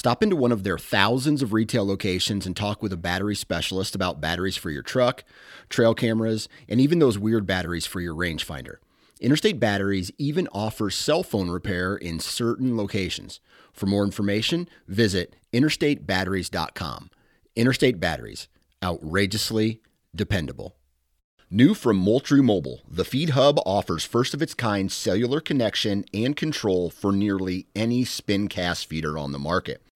Stop into one of their thousands of retail locations and talk with a battery specialist about batteries for your truck, trail cameras, and even those weird batteries for your rangefinder. Interstate Batteries even offers cell phone repair in certain locations. For more information, visit interstatebatteries.com. Interstate Batteries, outrageously dependable. New from Moultrie Mobile, the Feed Hub offers first of its kind cellular connection and control for nearly any spin cast feeder on the market.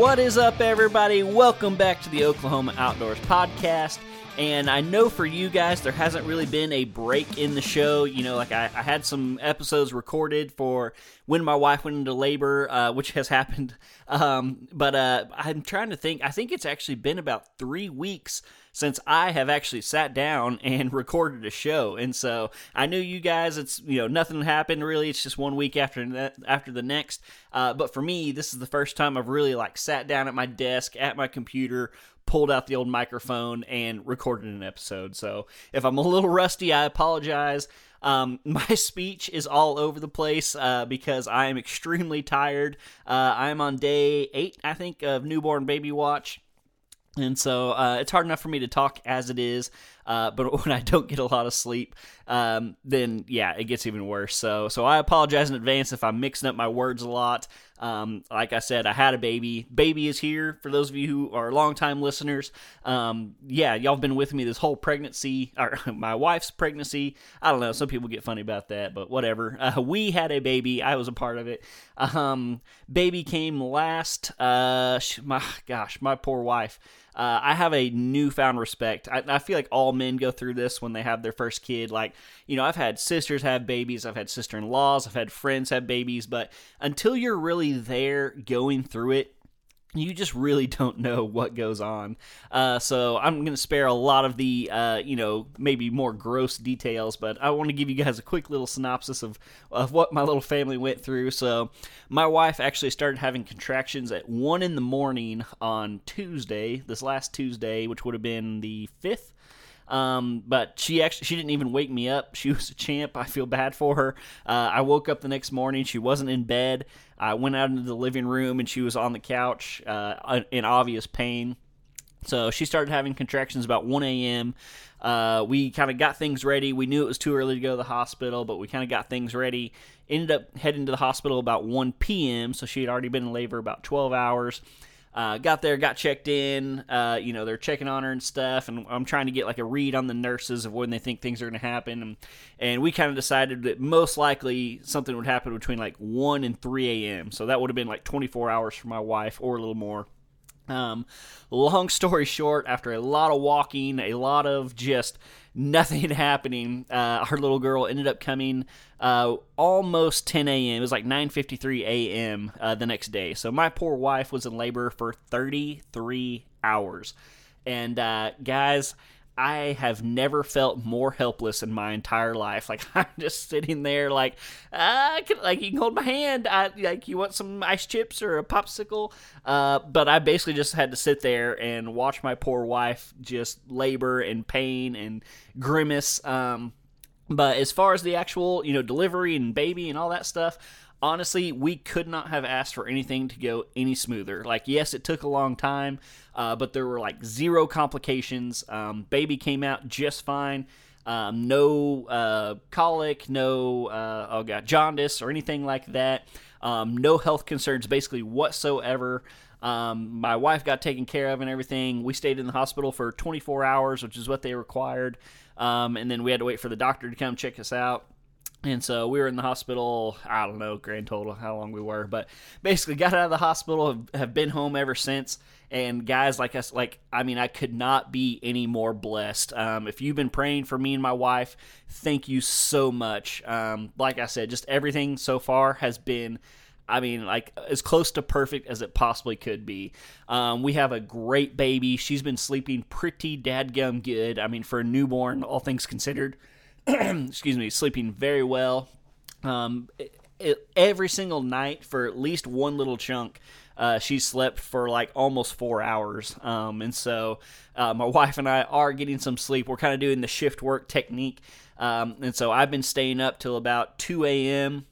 What is up, everybody? Welcome back to the Oklahoma Outdoors Podcast. And I know for you guys, there hasn't really been a break in the show. You know, like I, I had some episodes recorded for when my wife went into labor, uh, which has happened. Um, but uh, I'm trying to think. I think it's actually been about three weeks since I have actually sat down and recorded a show. And so I knew you guys, it's, you know, nothing happened really. It's just one week after after the next. Uh, but for me, this is the first time I've really like sat down at my desk at my computer, pulled out the old microphone and recorded an episode. So if I'm a little rusty, I apologize. Um, my speech is all over the place uh, because I am extremely tired. Uh, I'm on day eight, I think, of newborn baby watch. And so uh, it's hard enough for me to talk as it is, uh, but when I don't get a lot of sleep, um, then yeah, it gets even worse. So so I apologize in advance if I'm mixing up my words a lot. Um, like I said, I had a baby. Baby is here for those of you who are longtime listeners. Um, yeah, y'all have been with me this whole pregnancy, or my wife's pregnancy. I don't know. Some people get funny about that, but whatever. Uh, we had a baby. I was a part of it. Um, baby came last. Uh, my gosh, my poor wife. Uh, I have a newfound respect. I, I, feel like all men go through this when they have their first kid. Like, you know, I've had sisters have babies, I've had sister in laws, I've had friends have babies, but until you're really there going through it, you just really don't know what goes on. Uh, so I'm going to spare a lot of the, uh, you know, maybe more gross details, but I want to give you guys a quick little synopsis of, of what my little family went through. So my wife actually started having contractions at 1 in the morning on Tuesday, this last Tuesday, which would have been the 5th. Um, but she actually she didn't even wake me up. She was a champ. I feel bad for her. Uh, I woke up the next morning. She wasn't in bed. I went out into the living room and she was on the couch uh, in obvious pain. So she started having contractions about 1 a.m. Uh, we kind of got things ready. We knew it was too early to go to the hospital, but we kind of got things ready. Ended up heading to the hospital about 1 p.m., so she had already been in labor about 12 hours. Uh, got there, got checked in. Uh, you know, they're checking on her and stuff, and I'm trying to get like a read on the nurses of when they think things are going to happen. And, and we kind of decided that most likely something would happen between like 1 and 3 a.m. So that would have been like 24 hours for my wife or a little more. Um, long story short, after a lot of walking, a lot of just nothing happening, uh, our little girl ended up coming uh, almost 10 a.m. It was like 9:53 a.m. Uh, the next day. So my poor wife was in labor for 33 hours, and uh, guys. I have never felt more helpless in my entire life. Like I'm just sitting there, like I can, like you can hold my hand. I like you want some ice chips or a popsicle. Uh, but I basically just had to sit there and watch my poor wife just labor and pain and grimace. Um, but as far as the actual, you know, delivery and baby and all that stuff, honestly, we could not have asked for anything to go any smoother. Like, yes, it took a long time, uh, but there were like zero complications. Um, baby came out just fine. Um, no uh, colic, no uh, oh god, jaundice or anything like that. Um, no health concerns, basically whatsoever. Um, my wife got taken care of and everything. We stayed in the hospital for 24 hours, which is what they required, um, and then we had to wait for the doctor to come check us out. And so we were in the hospital, I don't know, grand total, how long we were, but basically got out of the hospital, have, have been home ever since. And guys like us, like, I mean, I could not be any more blessed. Um, if you've been praying for me and my wife, thank you so much. Um, like I said, just everything so far has been. I mean, like as close to perfect as it possibly could be. Um, we have a great baby. She's been sleeping pretty dadgum good. I mean, for a newborn, all things considered. excuse me, sleeping very well. Um, it, it, every single night for at least one little chunk. Uh, she slept for like almost four hours. Um, and so uh, my wife and I are getting some sleep. We're kind of doing the shift work technique. Um, and so I've been staying up till about 2 a.m.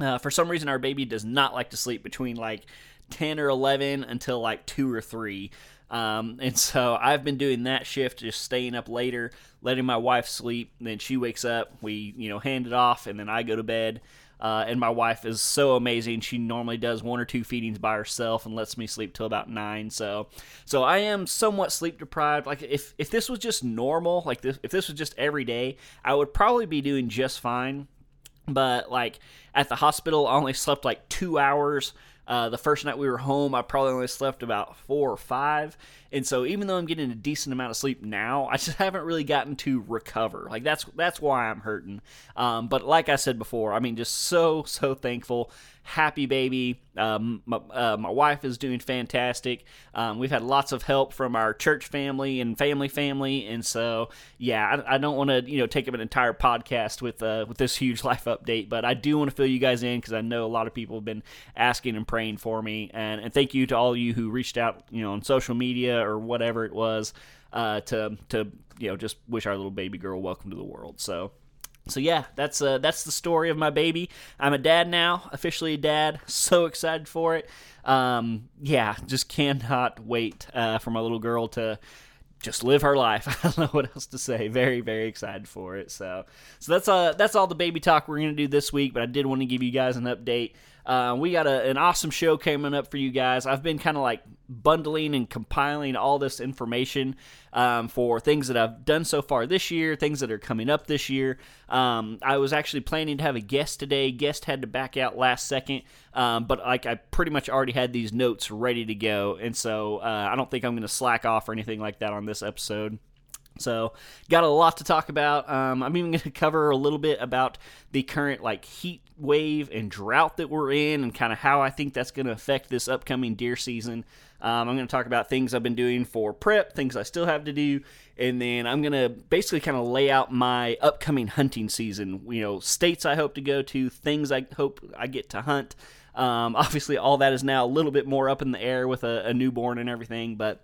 Uh, for some reason, our baby does not like to sleep between like 10 or 11 until like 2 or 3. Um, and so I've been doing that shift, just staying up later, letting my wife sleep. Then she wakes up, we, you know, hand it off, and then I go to bed. Uh, and my wife is so amazing. She normally does one or two feedings by herself and lets me sleep till about nine. So, so I am somewhat sleep deprived. Like if if this was just normal, like this, if this was just every day, I would probably be doing just fine. But like at the hospital, I only slept like two hours. Uh, the first night we were home, I probably only slept about four or five. And so even though I'm getting a decent amount of sleep now, I just haven't really gotten to recover. Like that's that's why I'm hurting. Um, but like I said before, I mean, just so so thankful happy baby. Um, my, uh, my, wife is doing fantastic. Um, we've had lots of help from our church family and family family, and so yeah, I, I don't want to you know take up an entire podcast with uh, with this huge life update, but I do want to fill you guys in because I know a lot of people have been asking and praying for me, and, and thank you to all of you who reached out you know on social media or whatever it was uh, to to you know just wish our little baby girl welcome to the world. So so yeah, that's uh, that's the story of my baby. I'm a dad now, officially a dad. So excited for it. Um, yeah, just cannot wait uh, for my little girl to just live her life. I don't know what else to say. Very, very excited for it. So, so that's uh that's all the baby talk we're gonna do this week. But I did want to give you guys an update. Uh, we got a, an awesome show coming up for you guys. I've been kind of like bundling and compiling all this information um, for things that I've done so far this year, things that are coming up this year. Um, I was actually planning to have a guest today. Guest had to back out last second, um, but like I pretty much already had these notes ready to go, and so uh, I don't think I'm going to slack off or anything like that on this episode. So, got a lot to talk about. Um, I'm even going to cover a little bit about the current like heat wave and drought that we're in, and kind of how I think that's going to affect this upcoming deer season. Um, I'm going to talk about things I've been doing for prep, things I still have to do, and then I'm going to basically kind of lay out my upcoming hunting season. You know, states I hope to go to, things I hope I get to hunt. Um, obviously, all that is now a little bit more up in the air with a, a newborn and everything, but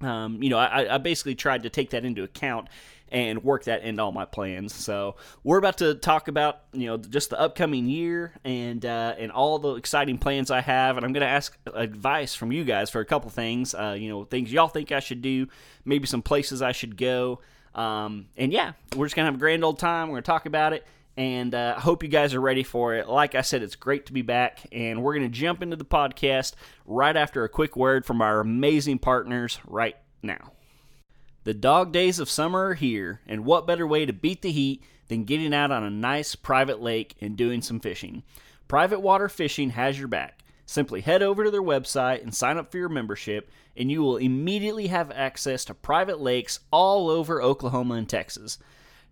um, you know, I, I, basically tried to take that into account and work that into all my plans. So we're about to talk about you know just the upcoming year and uh, and all the exciting plans I have, and I'm to ask advice from you guys for a couple things. Uh, you know, things y'all think I should do, maybe some places I should go. Um, and yeah, we're just gonna have a grand old time. We're gonna talk about it, and uh, I hope you guys are ready for it. Like I said, it's great to be back, and we're going to jump into the podcast right after a quick word from our amazing partners right now. The dog days of summer are here, and what better way to beat the heat than getting out on a nice private lake and doing some fishing? Private Water Fishing has your back. Simply head over to their website and sign up for your membership, and you will immediately have access to private lakes all over Oklahoma and Texas.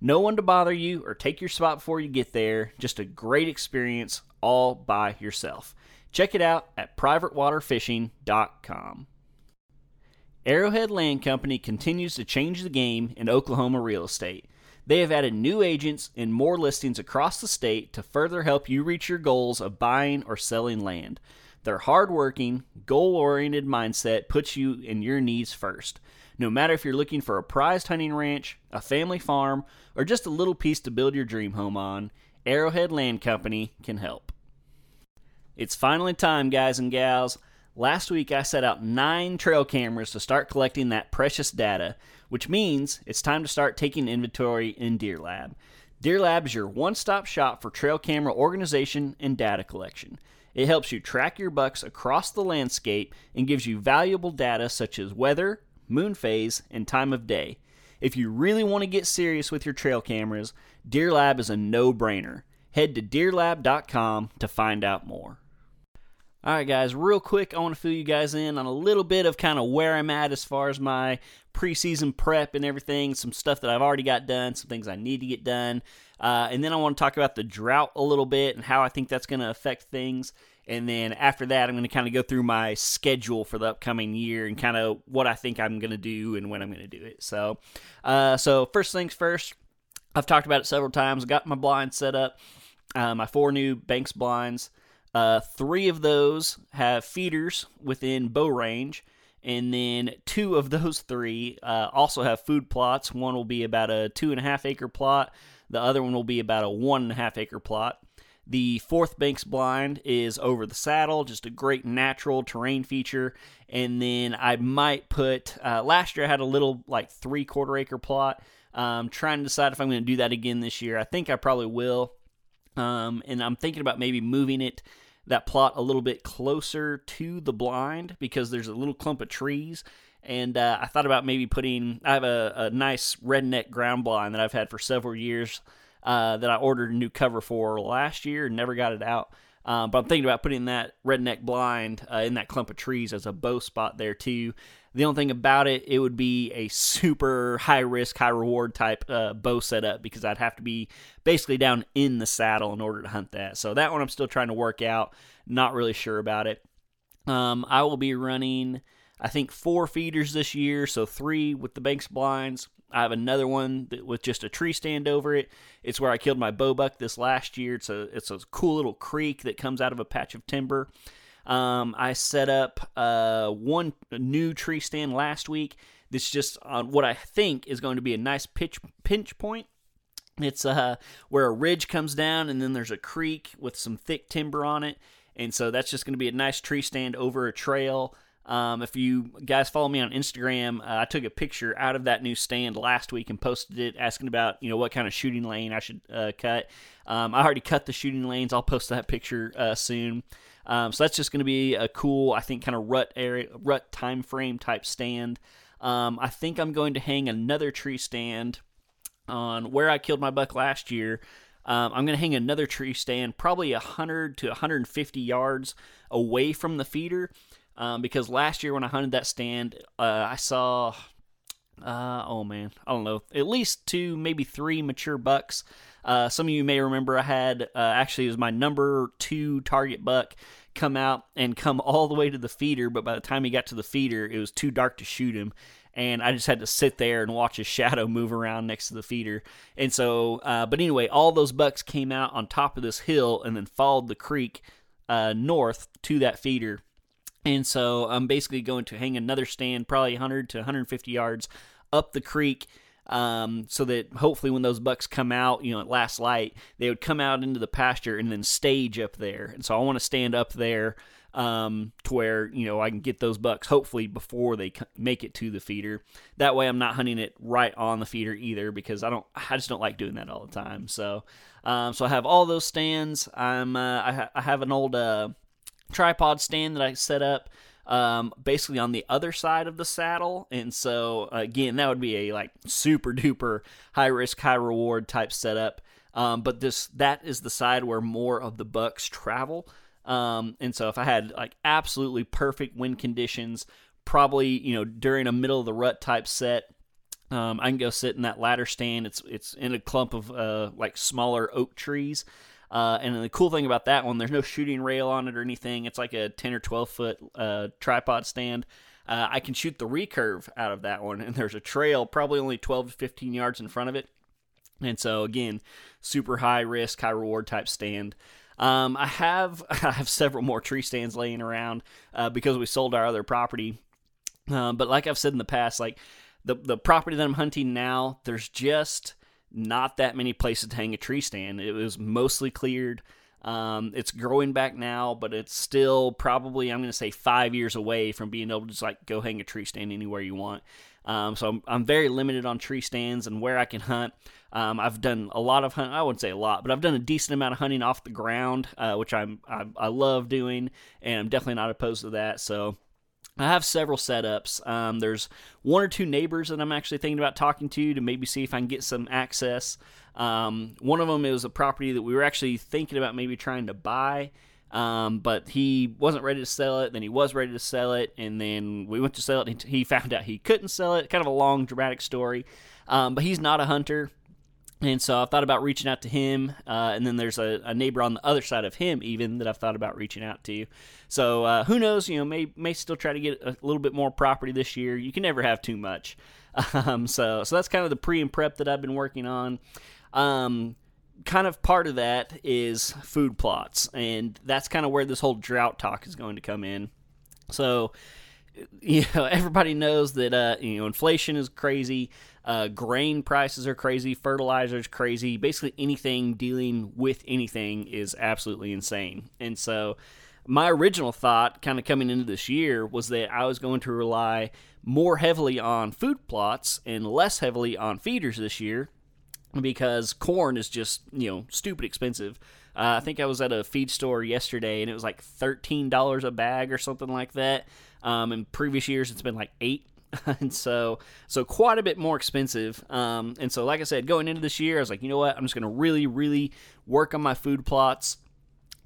No one to bother you or take your spot before you get there. Just a great experience all by yourself. Check it out at privatewaterfishing.com. Arrowhead Land Company continues to change the game in Oklahoma real estate. They have added new agents and more listings across the state to further help you reach your goals of buying or selling land. Their hardworking, goal oriented mindset puts you and your needs first. No matter if you're looking for a prized hunting ranch, a family farm, or just a little piece to build your dream home on, Arrowhead Land Company can help. It's finally time, guys and gals. Last week I set out nine trail cameras to start collecting that precious data, which means it's time to start taking inventory in Deer Lab. Deer Lab is your one stop shop for trail camera organization and data collection. It helps you track your bucks across the landscape and gives you valuable data such as weather, moon phase, and time of day. If you really want to get serious with your trail cameras, Deer Lab is a no brainer. Head to deerlab.com to find out more. All right, guys, real quick, I want to fill you guys in on a little bit of kind of where I'm at as far as my preseason prep and everything, some stuff that I've already got done, some things I need to get done. Uh, and then I want to talk about the drought a little bit and how I think that's going to affect things. And then after that, I'm going to kind of go through my schedule for the upcoming year and kind of what I think I'm going to do and when I'm going to do it. So, uh, so first things first, I've talked about it several times. Got my blinds set up, uh, my four new Banks blinds. Uh, three of those have feeders within bow range, and then two of those three uh, also have food plots. One will be about a two and a half acre plot, the other one will be about a one and a half acre plot. The fourth Banks blind is over the saddle, just a great natural terrain feature. And then I might put, uh, last year I had a little like three quarter acre plot. Um, trying to decide if I'm going to do that again this year. I think I probably will. Um, and I'm thinking about maybe moving it that plot a little bit closer to the blind because there's a little clump of trees. And uh, I thought about maybe putting. I have a, a, nice redneck ground blind that I've had for several years uh, that I ordered a new cover for last year and never got it out. Um, but I'm thinking about putting that redneck blind uh, in that clump of trees as a bow spot there too. The only thing about it, it would be a super high risk, high reward type uh, bow setup because I'd have to be basically down in the saddle in order to hunt that. So that one I'm still trying to work out. Not really sure about it. Um, I will be running, I think, four feeders this year. So three with the Banks blinds. I have another one that, with just a tree stand over it. It's where I killed my bow buck this last year. It's a it's a cool little creek that comes out of a patch of timber. Um, I set up uh, one new tree stand last week. This just on what I think is going to be a nice pitch pinch point. It's uh, where a ridge comes down and then there's a creek with some thick timber on it. And so that's just going to be a nice tree stand over a trail. Um, if you guys follow me on Instagram, uh, I took a picture out of that new stand last week and posted it, asking about you know what kind of shooting lane I should uh, cut. Um, I already cut the shooting lanes. I'll post that picture uh, soon. Um, so that's just going to be a cool, I think, kind of rut area, rut time frame type stand. Um, I think I'm going to hang another tree stand on where I killed my buck last year. Um, I'm going to hang another tree stand probably 100 to 150 yards away from the feeder um, because last year when I hunted that stand, uh, I saw, uh, oh man, I don't know, at least two, maybe three mature bucks uh, some of you may remember I had uh, actually it was my number two target buck come out and come all the way to the feeder, but by the time he got to the feeder, it was too dark to shoot him. And I just had to sit there and watch his shadow move around next to the feeder. And so, uh, but anyway, all those bucks came out on top of this hill and then followed the creek uh, north to that feeder. And so I'm basically going to hang another stand, probably 100 to 150 yards up the creek um, so that hopefully when those bucks come out, you know, at last light, they would come out into the pasture and then stage up there. And so I want to stand up there um, to where you know I can get those bucks hopefully before they make it to the feeder. That way, I'm not hunting it right on the feeder either because I don't. I just don't like doing that all the time. So, um, so I have all those stands. I'm. Uh, I, ha- I have an old uh, tripod stand that I set up um, basically on the other side of the saddle. And so, again, that would be a like super duper high risk, high reward type setup. Um, but this that is the side where more of the bucks travel. Um, and so, if I had like absolutely perfect wind conditions, probably you know during a middle of the rut type set, um, I can go sit in that ladder stand. It's it's in a clump of uh, like smaller oak trees. Uh, and the cool thing about that one, there's no shooting rail on it or anything. It's like a 10 or 12 foot uh, tripod stand. Uh, I can shoot the recurve out of that one, and there's a trail probably only 12 to 15 yards in front of it. And so again, super high risk, high reward type stand. Um, I have I have several more tree stands laying around uh, because we sold our other property. Uh, but like I've said in the past, like the the property that I'm hunting now, there's just not that many places to hang a tree stand. It was mostly cleared. Um, it's growing back now, but it's still probably I'm going to say five years away from being able to just like go hang a tree stand anywhere you want. Um, so I'm, I'm very limited on tree stands and where I can hunt. Um, I've done a lot of hunt. I wouldn't say a lot, but I've done a decent amount of hunting off the ground, uh, which I'm I, I, love doing, and I'm definitely not opposed to that. So. I have several setups. Um, there's one or two neighbors that I'm actually thinking about talking to to maybe see if I can get some access. Um, one of them is a property that we were actually thinking about maybe trying to buy. Um, but he wasn't ready to sell it. Then he was ready to sell it, and then we went to sell it. And he found out he couldn't sell it. Kind of a long, dramatic story. Um, but he's not a hunter, and so I've thought about reaching out to him. Uh, and then there's a, a, neighbor on the other side of him, even that I've thought about reaching out to. So uh, who knows? You know, may may still try to get a little bit more property this year. You can never have too much. Um, so so that's kind of the pre and prep that I've been working on. Um, kind of part of that is food plots, and that's kind of where this whole drought talk is going to come in. So, you know, everybody knows that uh, you know inflation is crazy, uh, grain prices are crazy, fertilizer is crazy. Basically, anything dealing with anything is absolutely insane, and so. My original thought, kind of coming into this year, was that I was going to rely more heavily on food plots and less heavily on feeders this year because corn is just you know stupid expensive. Uh, I think I was at a feed store yesterday and it was like thirteen dollars a bag or something like that. Um, in previous years, it's been like eight. and so, so quite a bit more expensive. Um, and so, like I said, going into this year, I was like, you know what, I'm just to really, really work on my food plots,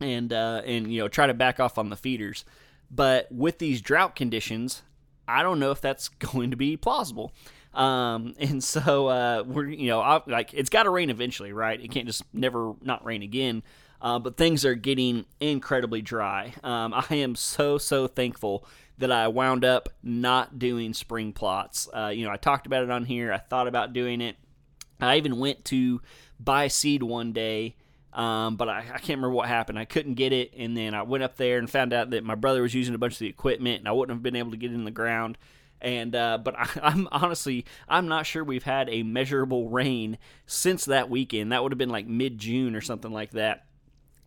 and uh, and you know try to back off on the feeders. But with these drought conditions, I don't know if that's going to be plausible. Um, and so uh, we're you know I, like it's got to rain eventually, right? It can't just never not rain again. Uh, but things are getting incredibly dry. Um, I am so so thankful that I wound up not doing spring plots. Uh, you know, I talked about it on here. I thought about doing it. I even went to buy seed one day, um, but I, I, can't remember what happened. I couldn't get it, and then I went up there and found out that my brother was using a bunch of the equipment, and I wouldn't have been able to get it in the ground. And uh, but I, I'm honestly I'm not sure we've had a measurable rain since that weekend. That would have been like mid June or something like that.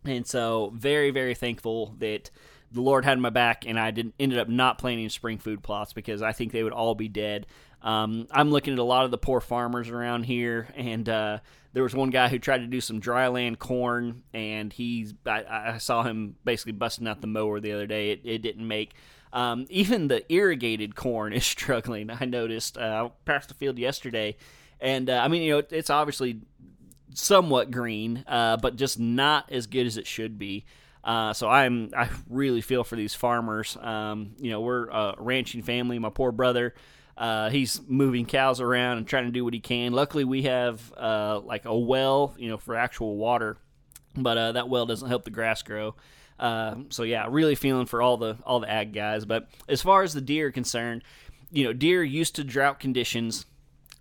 And so very very thankful that the Lord had my back, and I didn't ended up not planting spring food plots because I think they would all be dead. Um, I'm looking at a lot of the poor farmers around here, and uh, there was one guy who tried to do some dryland corn, and he's I, I, saw him basically busting out the mower the other day. It, it didn't make um, even the irrigated corn is struggling. I noticed. Uh, I passed the field yesterday, and uh, I mean, you know, it's obviously somewhat green, uh, but just not as good as it should be. Uh, so I'm I really feel for these farmers. Um, you know, we're a ranching family. My poor brother, uh, he's moving cows around and trying to do what he can. Luckily, we have uh, like a well, you know, for actual water, but uh, that well doesn't help the grass grow. Uh, so yeah, really feeling for all the all the ag guys. But as far as the deer are concerned, you know, deer used to drought conditions.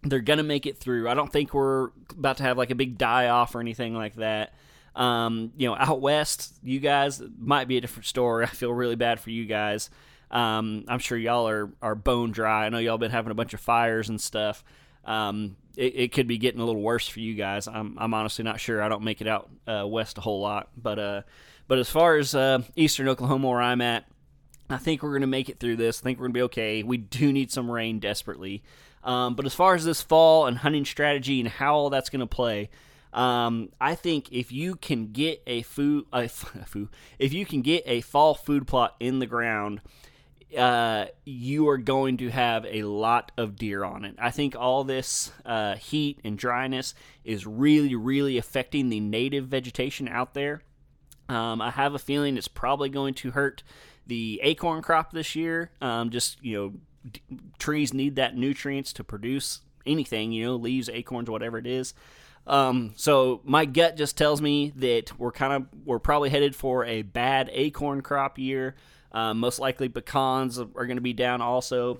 They're gonna make it through. I don't think we're about to have like a big die off or anything like that. Um, you know, out west, you guys might be a different story. I feel really bad for you guys. Um, I'm sure y'all are are bone dry. I know y'all been having a bunch of fires and stuff. Um, it, it, could be getting a little worse for you guys. I'm I'm honestly not sure. I don't make it out uh, west a whole lot, but uh, but as far as uh, Eastern Oklahoma, where I'm at, I think we're to make it through this. I think we're to be okay. We do need some rain desperately. Um, but as far as this fall and hunting strategy and how all that's going to play, um, I think if you can get a food, a, food, if you can get a fall food plot in the ground, uh, you are going to have a lot of deer on it. I think all this uh, heat and dryness is really, really affecting the native vegetation out there. Um, I have a feeling it's probably going to hurt the acorn crop this year. Um, just you know, d- trees need that nutrients to produce anything. You know, leaves, acorns, whatever it is. Um, so my gut just tells me that we're kind of we're probably headed for a bad acorn crop year. Uh, most likely pecans are going to be down also,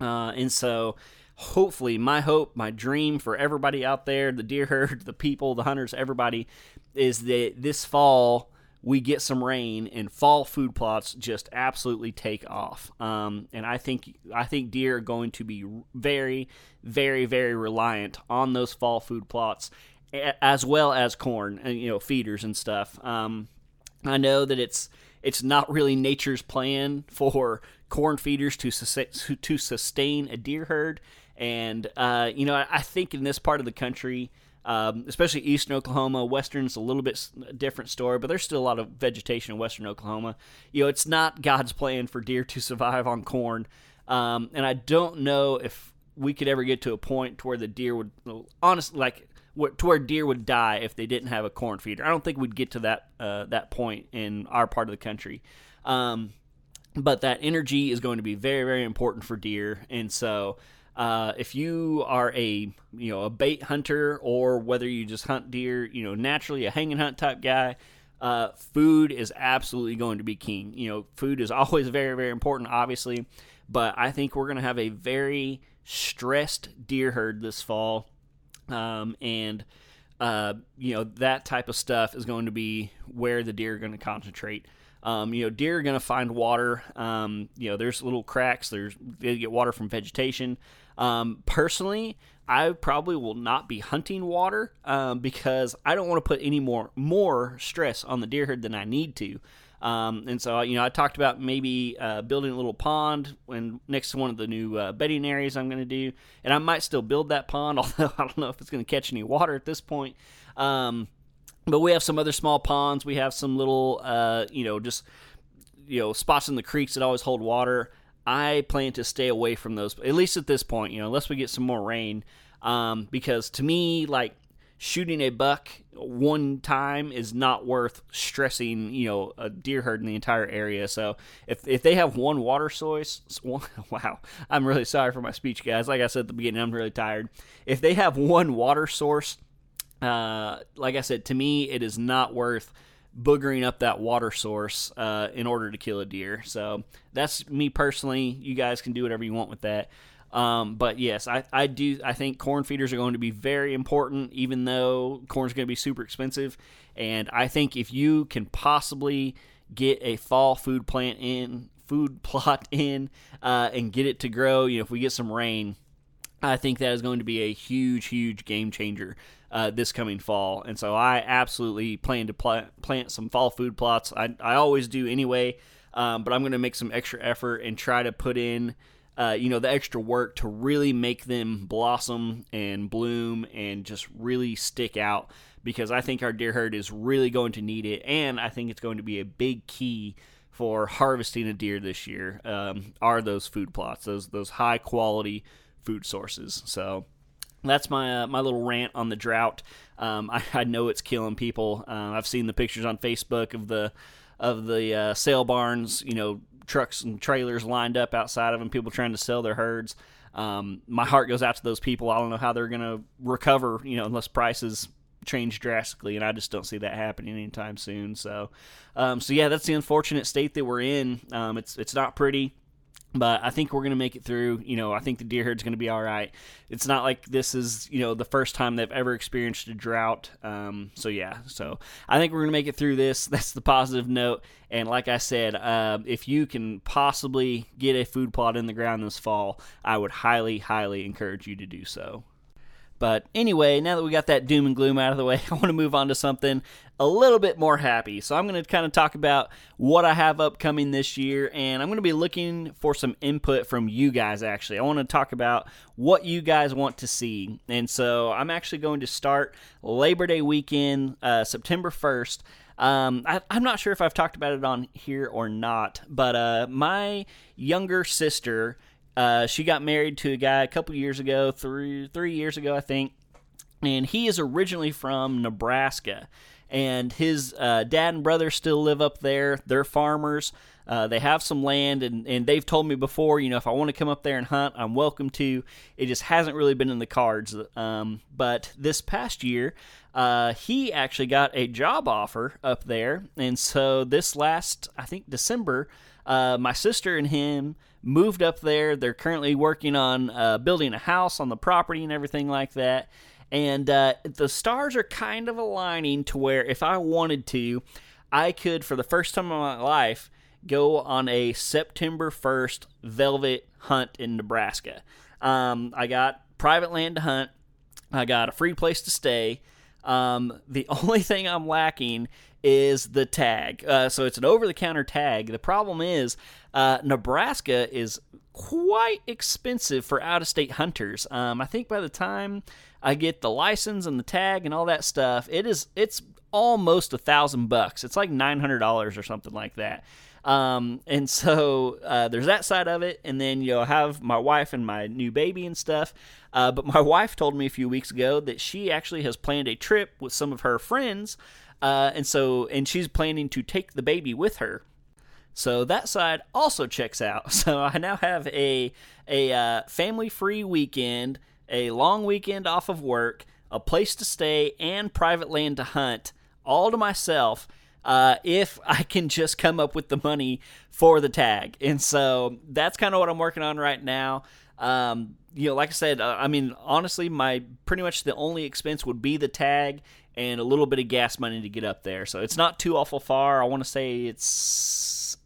uh, and so hopefully my hope my dream for everybody out there the deer herd the people the hunters everybody is that this fall we get some rain and fall food plots just absolutely take off. Um, and I think I think deer are going to be very, very, very reliant on those fall food plots. as well as corn and you know feeders and stuff. Um, I know that it's it's not really nature's plan for corn feeders to to sustain a deer herd, and uh, you know I think in this part of the country. Um, especially eastern Oklahoma. Western's a little bit different story, but there's still a lot of vegetation in western Oklahoma. You know, it's not God's plan for deer to survive on corn, um, and I don't know if we could ever get to a point to where the deer would, honestly, like to where deer would die if they didn't have a corn feeder. I don't think we'd get to that uh, that point in our part of the country. Um, but that energy is going to be very very important for deer, and so. Uh, if you are a you know a bait hunter or whether you just hunt deer, you know naturally a hanging hunt type guy, uh, food is absolutely going to be king. You know, food is always very very important, obviously, but I think we're going to have a very stressed deer herd this fall um, and uh, you know that type of stuff is going to be where the deer are going to concentrate. Um, you know, deer are going to find water. Um, you know, there's little cracks. There's they get water from vegetation. Um, personally, I probably will not be hunting water um, because I don't want to put any more more stress on the deer herd than I need to. Um, and so, you know, I talked about maybe uh, building a little pond when next to one of the new uh, bedding areas I'm going to do, and I might still build that pond, although I don't know if it's going to catch any water at this point. Um, but we have some other small ponds. We have some little, uh, you know, just you know, spots in the creeks that always hold water. I plan to stay away from those, at least at this point, you know, unless we get some more rain. Um, because to me, like shooting a buck one time is not worth stressing, you know, a deer herd in the entire area. So if if they have one water source, one, wow, I'm really sorry for my speech, guys. Like I said at the beginning, I'm really tired. If they have one water source, uh, like I said, to me, it is not worth boogering up that water source uh, in order to kill a deer. So that's me personally. You guys can do whatever you want with that. Um, but yes, I, I do. I think corn feeders are going to be very important, even though corn's going to be super expensive. And I think if you can possibly get a fall food plant in, food plot in, uh, and get it to grow, you know, if we get some rain, I think that is going to be a huge, huge game changer uh, this coming fall. And so I absolutely plan to pl- plant some fall food plots. I, I always do anyway, um, but I'm going to make some extra effort and try to put in uh, you know, the extra work to really make them blossom and bloom and just really stick out because I think our deer herd is really going to need it, and I think it's going to be a big key for harvesting a deer this year. Um, are those food plots, those those high quality food sources? So that's my uh, my little rant on the drought. Um, I, I, know it's killing people. Uh, I've seen the pictures on Facebook of the of the uh, sale barns, you know, trucks and trailers lined up outside of them, people trying to sell their herds. Um, my heart goes out to those people. I don't know how they're going to recover, you know, unless prices change drastically, and I just don't see that happening anytime soon. So, um, so yeah, that's the unfortunate state that we're in. Um, it's it's not pretty but I think we're going to make it through. You know, I think the deer herd's going to be all right. It's not like this is, you know, the first time they've ever experienced a drought. Um, so, yeah, so I think we're going to make it through this. That's the positive note. And like I said, uh, if you can possibly get a food plot in the ground this fall, I would highly, highly encourage you to do so. But anyway, now that we got that doom and gloom out of the way, I want to move on to something a little bit more happy. So I'm going to kind of talk about what I have upcoming this year, and I'm going to be looking for some input from you guys, actually. I want to talk about what you guys want to see. And so I'm actually going to start Labor Day weekend, uh, September 1st. Um, I, am not sure if I've talked about it on here or not, but uh, my younger sister uh, she got married to a guy a couple years ago, three three years ago, I think, and he is originally from Nebraska. And his uh, dad and brother still live up there. They're farmers. Uh, they have some land, and, and they've told me before, you know, if I want to come up there and hunt, I'm welcome to. It just hasn't really been in the cards. Um, but this past year, uh, he actually got a job offer up there. And so this last, I think, December, uh, my sister and him moved up there. They're currently working on uh, building a house on the property and everything like that. And uh, the stars are kind of aligning to where if I wanted to, I could, for the first time in my life, go on a September 1st velvet hunt in Nebraska. Um, I got private land to hunt, I got a free place to stay. Um, the only thing I'm lacking is the tag. Uh, so it's an over the counter tag. The problem is uh, Nebraska is quite expensive for out of state hunters. Um, I think by the time I get the license and the tag and all that stuff, it is it's almost a thousand bucks. It's like nine hundred dollars or something like that. Um, and so uh, there's that side of it, and then you know have my wife and my new baby and stuff. Uh, but my wife told me a few weeks ago that she actually has planned a trip with some of her friends, uh, and so and she's planning to take the baby with her. So that side also checks out. So I now have a a uh, family free weekend, a long weekend off of work, a place to stay, and private land to hunt, all to myself. Uh, if I can just come up with the money for the tag, and so that's kind of what I'm working on right now. Um, you know, like I said, uh, I mean, honestly, my pretty much the only expense would be the tag and a little bit of gas money to get up there. So it's not too awful far. I want to say it's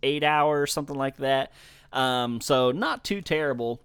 eight hours, something like that. Um, so not too terrible.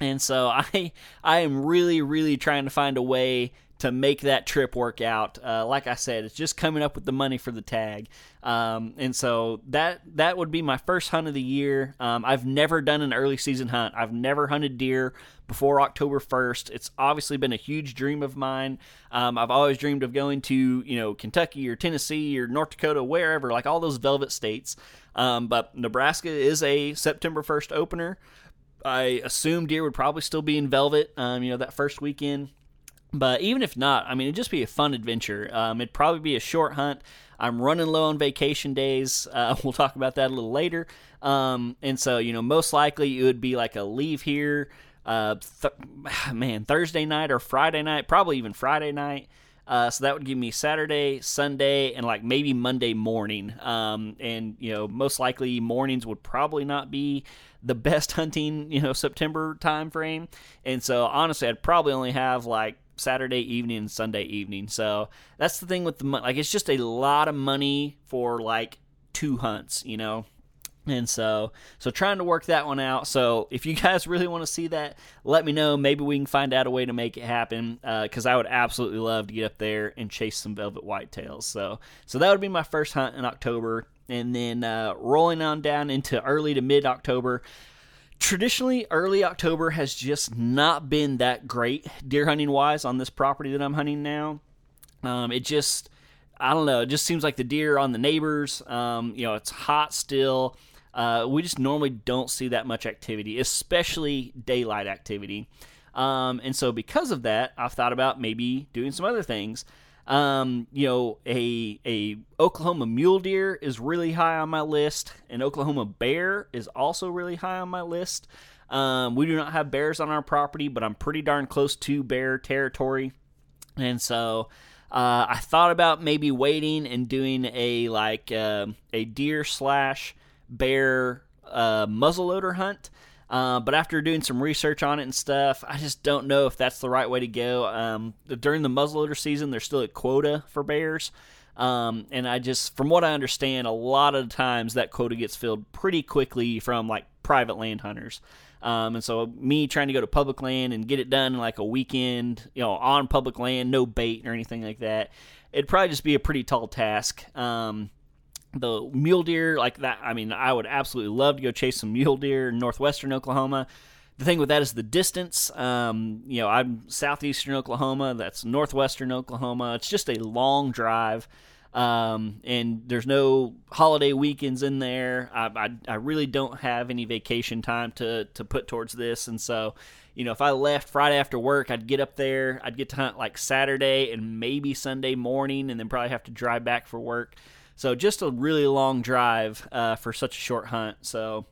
And so I I am really really trying to find a way to make that trip work out. Uh, like I said, it's just coming up with the money for the tag, um, and so that that would be my first hunt of the year. Um, I've never done an early season hunt. I've never hunted deer before October first. It's obviously been a huge dream of mine. Um, I've always dreamed of going to you know Kentucky or Tennessee or North Dakota, wherever, like all those velvet states. Um, but Nebraska is a September first opener. I assume deer would probably still be in velvet. Um, you know that first weekend. But even if not, I mean, it'd just be a fun adventure. Um, it'd probably be a short hunt. I'm running low on vacation days. Uh, we'll talk about that a little later. Um, and so, you know, most likely it would be like a leave here, uh, th- man, Thursday night or Friday night, probably even Friday night. Uh, so that would give me Saturday, Sunday, and like maybe Monday morning. Um, and you know, most likely mornings would probably not be the best hunting, you know, September time frame. And so honestly, I'd probably only have like Saturday evening and Sunday evening. So that's the thing with the money. Like it's just a lot of money for like two hunts, you know. And so, so trying to work that one out. So, if you guys really want to see that, let me know. Maybe we can find out a way to make it happen. Because uh, I would absolutely love to get up there and chase some velvet whitetails. So, so that would be my first hunt in October, and then uh, rolling on down into early to mid October traditionally early october has just not been that great deer hunting wise on this property that i'm hunting now. Um, it just i don't know it just seems like the deer on the neighbors um, you know it's hot still. Uh, we just normally don't see that much activity especially daylight activity. Um, and so because of that i've thought about maybe doing some other things um, you know, a a Oklahoma mule deer is really high on my list. An Oklahoma bear is also really high on my list. Um, we do not have bears on our property, but I'm pretty darn close to bear territory, and so uh, I thought about maybe waiting and doing a like uh, a deer slash bear uh, muzzleloader hunt. Uh, but after doing some research on it and stuff, I just don't know if that's the right way to go. Um, during the muzzleloader season, there's still a quota for bears. Um, and I just, from what I understand, a lot of times that quota gets filled pretty quickly from like private land hunters. Um, and so me trying to go to public land and get it done in like a weekend, you know, on public land, no bait or anything like that, it'd probably just be a pretty tall task. Um, the mule deer like that i mean i would absolutely love to go chase some mule deer in northwestern oklahoma. The thing with that is the distance um, you know i'm southeastern oklahoma that's northwestern oklahoma. It's just a long drive um, and there's no holiday weekends in there. I, I, I, really don't have any vacation time to, to put towards this. And so you know if i left friday after work i'd get up there i'd get to hunt like saturday and maybe sunday morning and then probably have to drive back for work so just a really long drive uh, for such a short hunt. So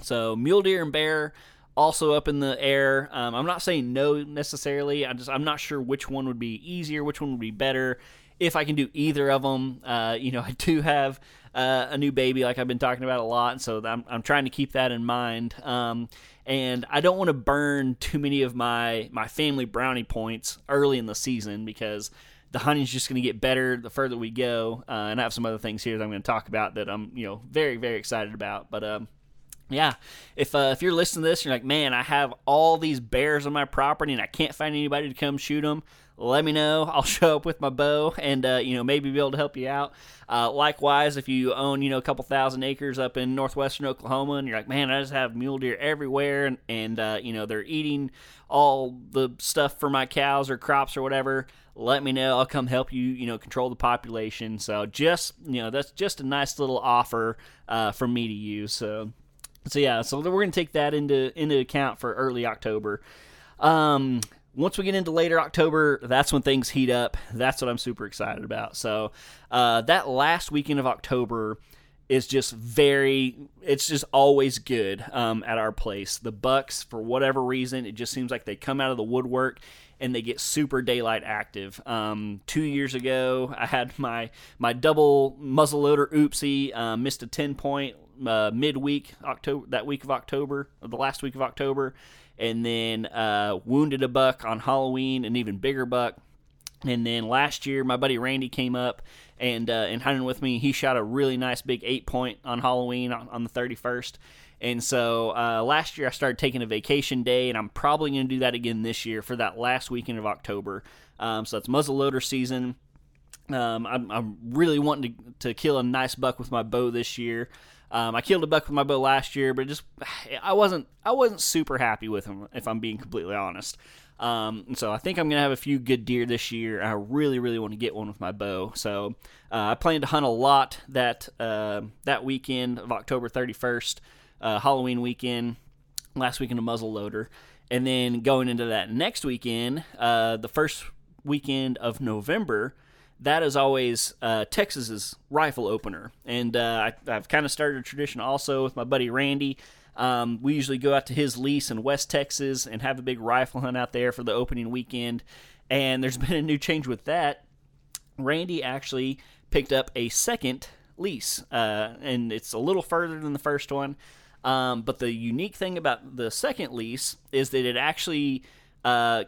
so mule deer and bear also up in the air. Um, I'm not saying no necessarily. I just I'm not sure which one would be easier, which one would be better. If I can do either of them, uh, you know, I do have uh, a new baby, like I've been talking about a lot, so I'm, I'm trying to keep that in mind. Um, and I don't want to burn too many of my my family brownie points early in the season because the hunting's just going to get better the further we go. Uh, and I have some other things here that I'm going to talk about that I'm, you know, very, very excited about. But um, yeah, if uh, if you're listening to this, you're like, man, I have all these bears on my property and I can't find anybody to come shoot them. let me know. I'll show up with my bow and, uh, you know, maybe be able to help you out. Uh, likewise, if you own, you know, a couple thousand acres up in northwestern Oklahoma and you're like, man, I just have mule deer everywhere and, and uh, you know, they're eating all the stuff for my cows or crops or whatever, let me know. I'll come help you, you know, control the population. So just, you know, that's just a nice little offer uh, from me to you. So, so yeah, so we're going to take that into into account for early October. Um, once we get into later October, that's when things heat up. That's what I'm super excited about. So uh, that last weekend of October is just very. It's just always good um, at our place. The Bucks, for whatever reason, it just seems like they come out of the woodwork and they get super daylight active. Um, two years ago, I had my my double muzzleloader oopsie, uh, missed a ten point uh, midweek October that week of October, the last week of October, and then uh, wounded a buck on Halloween, an even bigger buck. And then last year, my buddy Randy came up and uh, and hunting with me. He shot a really nice big eight point on Halloween on, on the 31st. And so uh, last year I started taking a vacation day, and I'm probably going to do that again this year for that last weekend of October. Um, so it's muzzleloader season. Um, I'm, I'm, really wanting to, to, kill a nice buck with my bow this year. Um, I killed a buck with my bow last year, but just I wasn't I wasn't super happy with him if I'm being completely honest. Um, and so I think I'm gonna have a few good deer this year. I really really want to get one with my bow. So uh, I plan to hunt a lot that uh, that weekend of October 31st uh, Halloween weekend, last weekend of muzzleloader, and then going into that next weekend, uh, the first weekend of November, that is always uh, Texas's rifle opener, and uh, I, have kind of started a tradition also with my buddy Randy. Um, we usually go out to his lease in West Texas and have a big rifle hunt out there for the opening weekend. And there's been a new change with that. Randy actually picked up a second lease, uh, and it's a little further than the first one. Um, but the unique thing about the second lease is that it actually uh,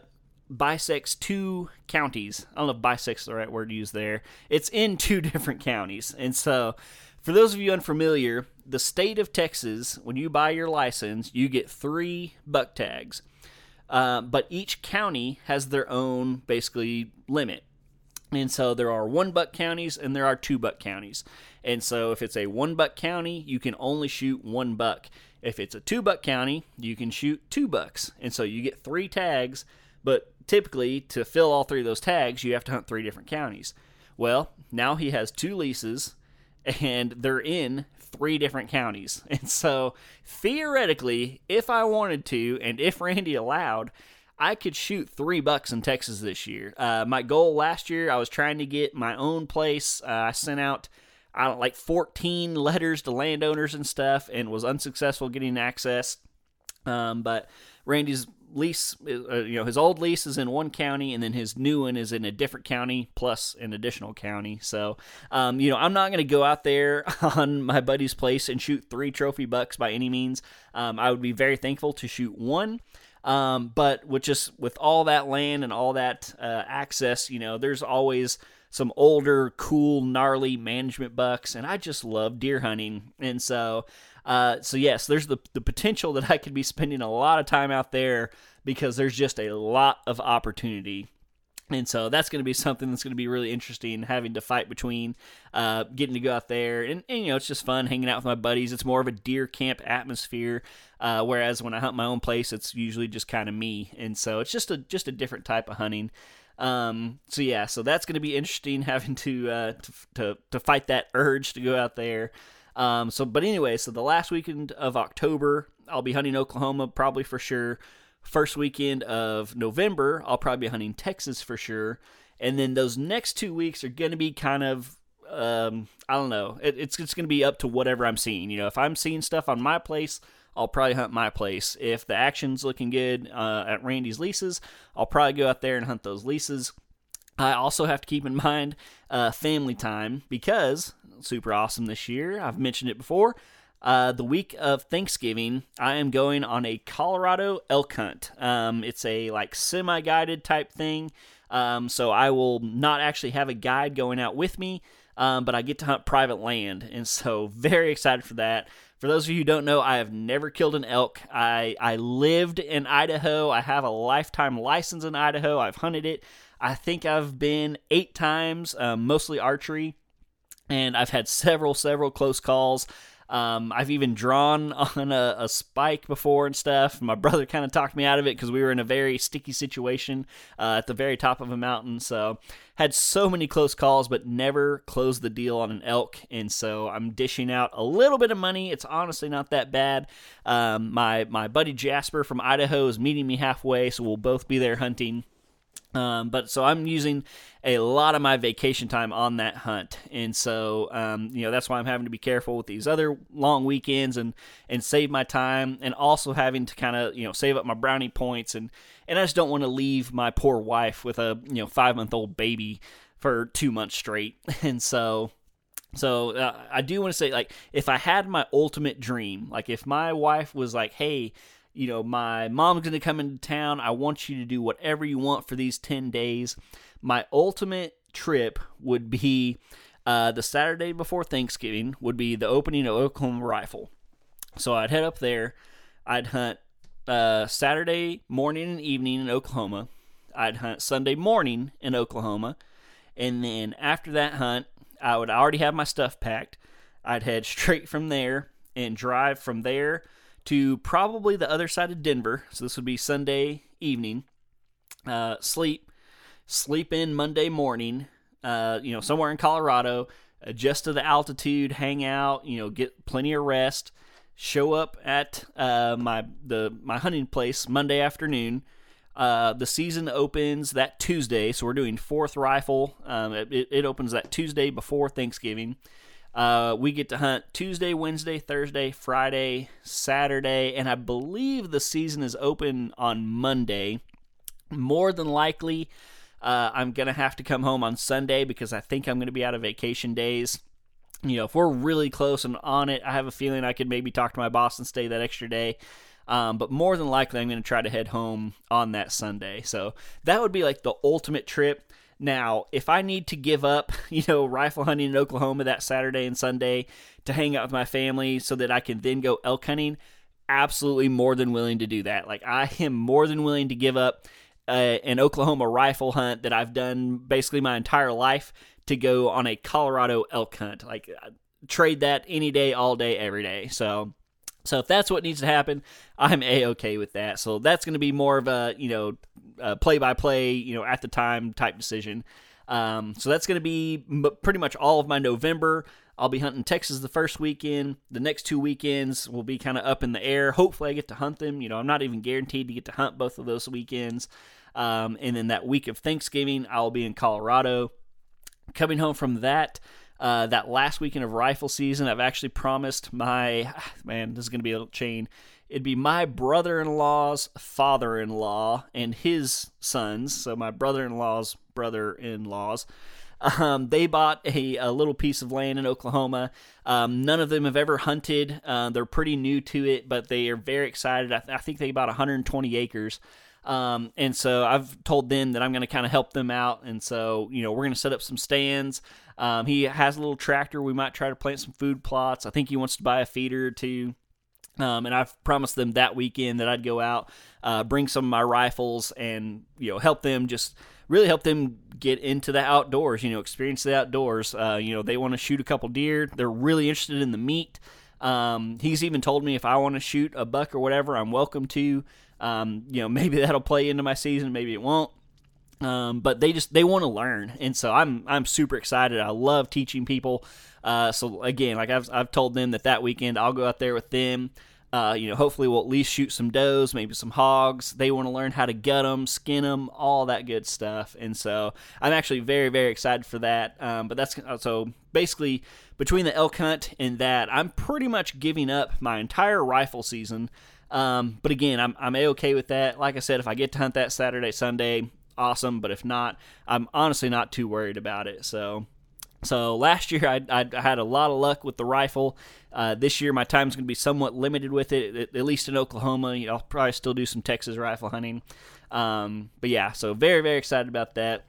bisects two counties. I don't know if bisects is the right word to use there. It's in two different counties. And so, for those of you unfamiliar, the state of Texas, when you buy your license, you get three buck tags. Uh, but each county has their own basically limit. And so there are one buck counties and there are two buck counties. And so if it's a one buck county, you can only shoot one buck. If it's a two buck county, you can shoot two bucks. And so you get three tags, but typically to fill all three of those tags, you have to hunt three different counties. Well, now he has two leases and they're in three different counties. And so theoretically, if I wanted to and if Randy allowed, I could shoot three bucks in Texas this year. Uh, my goal last year, I was trying to get my own place. Uh, I sent out I don't like 14 letters to landowners and stuff, and was unsuccessful getting access. Um, but Randy's lease, uh, you know, his old lease is in one county, and then his new one is in a different county plus an additional county. So, um, you know, I'm not going to go out there on my buddy's place and shoot three trophy bucks by any means. Um, I would be very thankful to shoot one. Um, but with just with all that land and all that uh, access, you know, there's always some older, cool, gnarly management bucks, and I just love deer hunting. And so, uh, so yes, there's the the potential that I could be spending a lot of time out there because there's just a lot of opportunity. And so that's going to be something that's going to be really interesting, having to fight between uh, getting to go out there, and, and, you know it's just fun hanging out with my buddies. It's more of a deer camp atmosphere, uh, whereas when I hunt my own place, it's usually just kind of me, and so it's just a just a different type of hunting. Um, so yeah, so that's going to be interesting having to, uh, to, to to fight that urge to go out there. Um, so but anyway, so the last weekend of October, I'll be hunting Oklahoma probably for sure. First weekend of November, I'll probably be hunting Texas for sure. And then those next two weeks are going to be kind of um, I don't know. It, it's it's going to be up to whatever I'm seeing. You know, if I'm seeing stuff on my place, I'll probably hunt my place. If the action's looking good uh, at Randy's leases, I'll probably go out there and hunt those leases. I also have to keep in mind uh, family time because super awesome this year. I've mentioned it before. Uh, the week of Thanksgiving, I am going on a Colorado elk hunt. Um, it's a like semi-guided type thing, um, so I will not actually have a guide going out with me, um, but I get to hunt private land, and so very excited for that. For those of you who don't know, I have never killed an elk. I, I lived in Idaho. I have a lifetime license in Idaho. I've hunted it. I think I've been eight times, um, mostly archery, and I've had several, several close calls. Um, I've even drawn on a, a, spike before and stuff. My brother kind of talked me out of it because we were in a very sticky situation uh, at the very top of a mountain. So had so many close calls, but never closed the deal on an elk. And so I'm dishing out a little bit of money. It's honestly not that bad. Um, my my buddy Jasper from Idaho is meeting me halfway, so we'll both be there hunting. Um, but so I'm using a lot of my vacation time on that hunt, and so um, you know that's why I'm having to be careful with these other long weekends and and save my time, and also having to kind of you know save up my brownie points, and and I just don't want to leave my poor wife with a you know five month old baby for two months straight, and so so uh, I do want to say like if I had my ultimate dream, like if my wife was like, hey you know, my mom's going to come into town. I want you to do whatever you want for these 10 days. My ultimate trip would be uh, the Saturday before Thanksgiving, would be the opening of Oklahoma Rifle. So I'd head up there. I'd hunt uh, Saturday morning and evening in Oklahoma. I'd hunt Sunday morning in Oklahoma. And then after that hunt, I would already have my stuff packed. I'd head straight from there and drive from there to probably the other side of Denver. So this would be Sunday evening. Uh, sleep, sleep in Monday morning. Uh, you know, somewhere in Colorado. Adjust to the altitude, hang out. You know, get plenty of rest. Show up at uh, my the my hunting place Monday afternoon. Uh, the season opens that Tuesday, so we're doing fourth rifle. Um, it, it opens that Tuesday before Thanksgiving. Uh, we get to hunt Tuesday, Wednesday, Thursday, Friday, Saturday, and I believe the season is open on Monday. More than likely, uh, I'm going to have to come home on Sunday because I think I'm going to be out of vacation days. You know, if we're really close and on it, I have a feeling I could maybe talk to my boss and stay that extra day. Um, but more than likely, I'm going to try to head home on that Sunday. So that would be like the ultimate trip. Now, if I need to give up, you know, rifle hunting in Oklahoma that Saturday and Sunday to hang out with my family so that I can then go elk hunting, absolutely more than willing to do that. Like, I am more than willing to give up uh, an Oklahoma rifle hunt that I've done basically my entire life to go on a Colorado elk hunt. Like, trade that any day, all day, every day. So, so if that's what needs to happen, I'm a okay with that. So that's going to be more of a you know play by play you know at the time type decision. Um, so that's going to be m- pretty much all of my November. I'll be hunting Texas the first weekend. The next two weekends will be kind of up in the air. Hopefully, I get to hunt them. You know, I'm not even guaranteed to get to hunt both of those weekends. Um, and then that week of Thanksgiving, I'll be in Colorado. Coming home from that, uh, that last weekend of rifle season, I've actually promised my man. This is going to be a chain. It'd be my brother-in-law's father-in-law and his sons. So my brother-in-law's brother-in-laws. Um, they bought a, a, little piece of land in Oklahoma. Um, none of them have ever hunted. Uh, they're pretty new to it, but they are very excited. I, th- I think they bought 120 acres. Um, and so I've told them that I'm going to kind of help them out. And so, you know, we're going to set up some stands. Um, he has a little tractor. We might try to plant some food plots. I think he wants to buy a feeder or two. Um, and I've promised them that weekend that I'd go out, uh, bring some of my rifles, and you know help them just really help them get into the outdoors. You know, experience the outdoors. Uh, you know, they want to shoot a couple deer. They're really interested in the meat. Um, he's even told me if I want to shoot a buck or whatever, I'm welcome to. Um, you know, maybe that'll play into my season, maybe it won't. Um, but they just they want to learn, and so I'm I'm super excited. I love teaching people. Uh, so again, like I've I've told them that that weekend I'll go out there with them. Uh, you know, hopefully we'll at least shoot some does, maybe some hogs. They want to learn how to gut them, skin them, all that good stuff. And so I'm actually very, very excited for that. Um, but that's so basically between the elk hunt and that, I'm pretty much giving up my entire rifle season. Um, but again, I'm I'm a okay with that. Like I said, if I get to hunt that Saturday, Sunday, awesome. But if not, I'm honestly not too worried about it. So. So last year I, I, had a lot of luck with the rifle. Uh, this year my time's going to be somewhat limited with it, at, at least in Oklahoma. You know, I'll probably still do some Texas rifle hunting. Um, but yeah, so very very excited about that.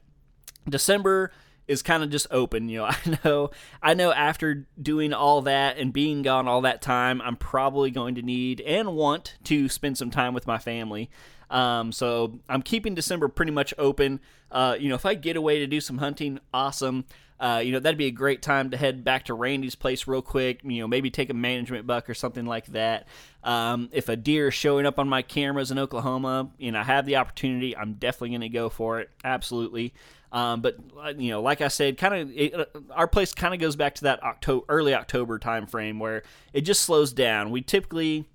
December is kind of just open. You know, I know I know after doing all that and being gone all that time, I'm probably going to need and want to spend some time with my family. Um, so I'm keeping December pretty much open. Uh, you know, if I get away to do some hunting, awesome. Uh, you know, that'd be a great time to head back to Randy's place real quick. You know, maybe take a management buck or something like that. Um, if a deer is showing up on my cameras in Oklahoma, know, I have the opportunity, I'm definitely going to go for it. Absolutely. Um, but uh, you know, like I said, kind of uh, our place kind of goes back to that October, early October time frame where it just slows down. We typically,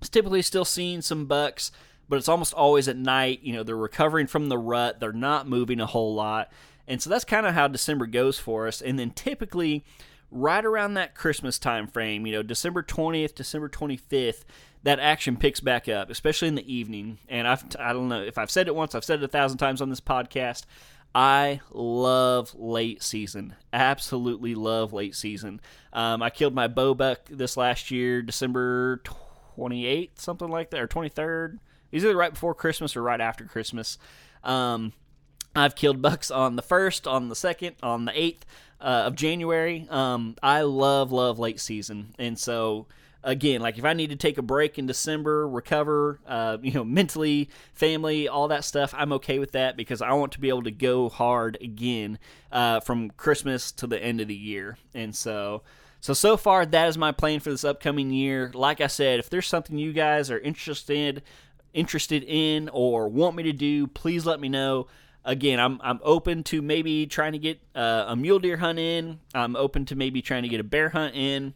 it's typically still seeing some bucks but it's almost always at night. You know, they're recovering from the rut, they're not moving a whole lot. And so that's kind of how December goes for us. And then typically, right around that Christmas time frame, you know, December 20th, December 25th, that action picks back up, especially in the evening. And I've, I don't know if I've said it once, I've said it a thousand times on this podcast. I love late season. Absolutely love late season. Um, I killed my buck this last year, December 28th, something like that, or 23rd. It's either right before Christmas or right after Christmas. Um, I've killed bucks on the first, on the second, on the eighth uh, of January. Um, I love, love late season, and so again, like if I need to take a break in December, recover, uh, you know, mentally, family, all that stuff, I'm okay with that because I want to be able to go hard again uh, from Christmas to the end of the year, and so. So so far that is my plan for this upcoming year. Like I said, if there's something you guys are interested interested in or want me to do, please let me know. Again, I'm I'm open to maybe trying to get uh, a mule deer hunt in. I'm open to maybe trying to get a bear hunt in.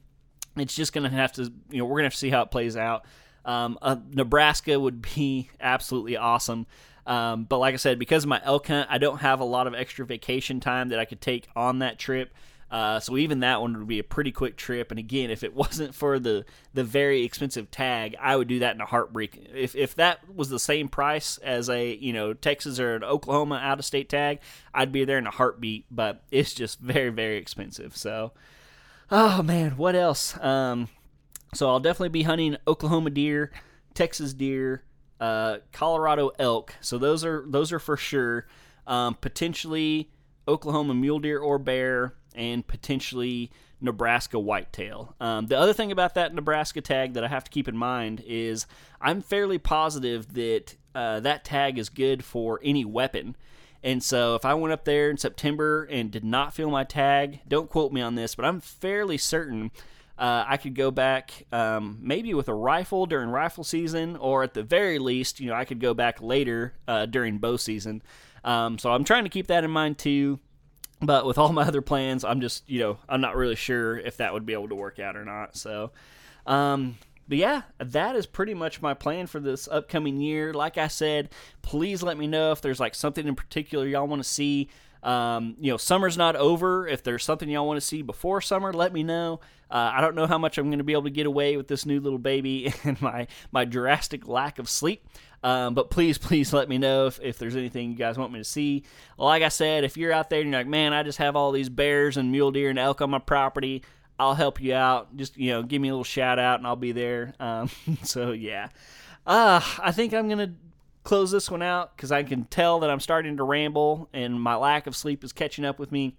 It's just gonna have to, you know, we're gonna have to see how it plays out. Um, uh, Nebraska would be absolutely awesome. Um, but like I said, because of my elk hunt, I don't have a lot of extra vacation time that I could take on that trip. Uh, so even that one would be a pretty quick trip. And again, if it wasn't for the the very expensive tag, I would do that in a heartbreak. If if that was the same price as a you know Texas or an Oklahoma out of state tag, I'd be there in a heartbeat. But it's just very very expensive. So, oh man, what else? Um, so I'll definitely be hunting Oklahoma deer, Texas deer, uh, Colorado elk. So those are those are for sure. Um, potentially Oklahoma mule deer or bear and potentially Nebraska whitetail. Um, the other thing about that Nebraska tag that I have to keep in mind is I'm fairly positive that uh, that tag is good for any weapon. And so if I went up there in September and did not fill my tag, don't quote me on this, but I'm fairly certain uh, I could go back um, maybe with a rifle during rifle season, or at the very least, you know, I could go back later uh, during bow season. Um, so I'm trying to keep that in mind too. But with all my other plans, I'm just, you know, I'm not really sure if that would be able to work out or not. So, um, but yeah, that is pretty much my plan for this upcoming year. Like I said, please let me know if there's like something in particular y'all want to see. Um, you know, summer's not over. If there's something y'all want to see before summer, let me know. Uh, I don't know how much I'm going to be able to get away with this new little baby and my my drastic lack of sleep. Um, but please, please let me know if, if there's anything you guys want me to see. Like I said, if you're out there and you're like, man, I just have all these bears and mule deer and elk on my property, I'll help you out. Just you know, give me a little shout out and I'll be there. Um, so yeah, uh, I think I'm gonna close this one out because I can tell that I'm starting to ramble and my lack of sleep is catching up with me.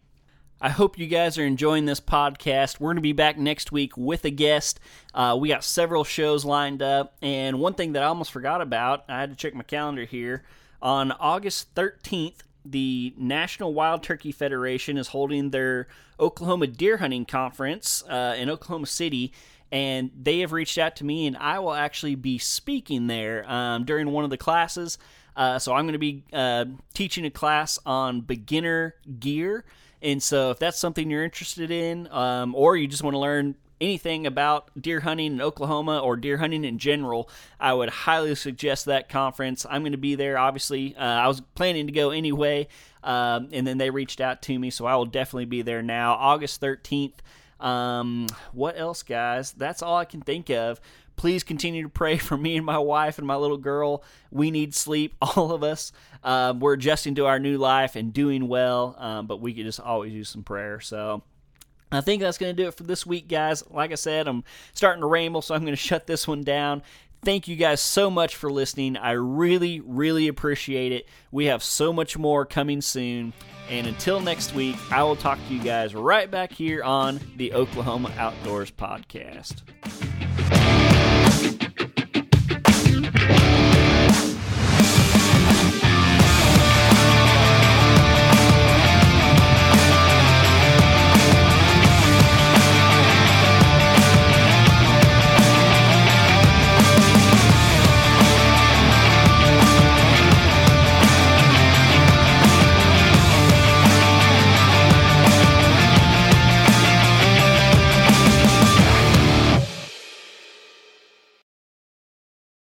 I hope you guys are enjoying this podcast. We're going to be back next week with a guest. Uh, we got several shows lined up. And one thing that I almost forgot about, I had to check my calendar here. On August 13th, the National Wild Turkey Federation is holding their Oklahoma deer hunting conference uh, in Oklahoma City. And they have reached out to me, and I will actually be speaking there um, during one of the classes. Uh, so I'm going to be uh, teaching a class on beginner gear. And so, if that's something you're interested in, um, or you just want to learn anything about deer hunting in Oklahoma or deer hunting in general, I would highly suggest that conference. I'm going to be there, obviously. Uh, I was planning to go anyway, um, and then they reached out to me, so I will definitely be there now, August 13th. Um, what else, guys? That's all I can think of. Please continue to pray for me and my wife and my little girl. We need sleep, all of us. Uh, we're adjusting to our new life and doing well, um, but we could just always use some prayer. So. I think that's going to do it for this week, guys. Like I said, I'm starting to ramble, so I'm going to shut this one down. Thank you guys so much for listening. I really, really appreciate it. We have so much more coming soon. And until next week, I will talk to you guys right back here on the Oklahoma Outdoors Podcast.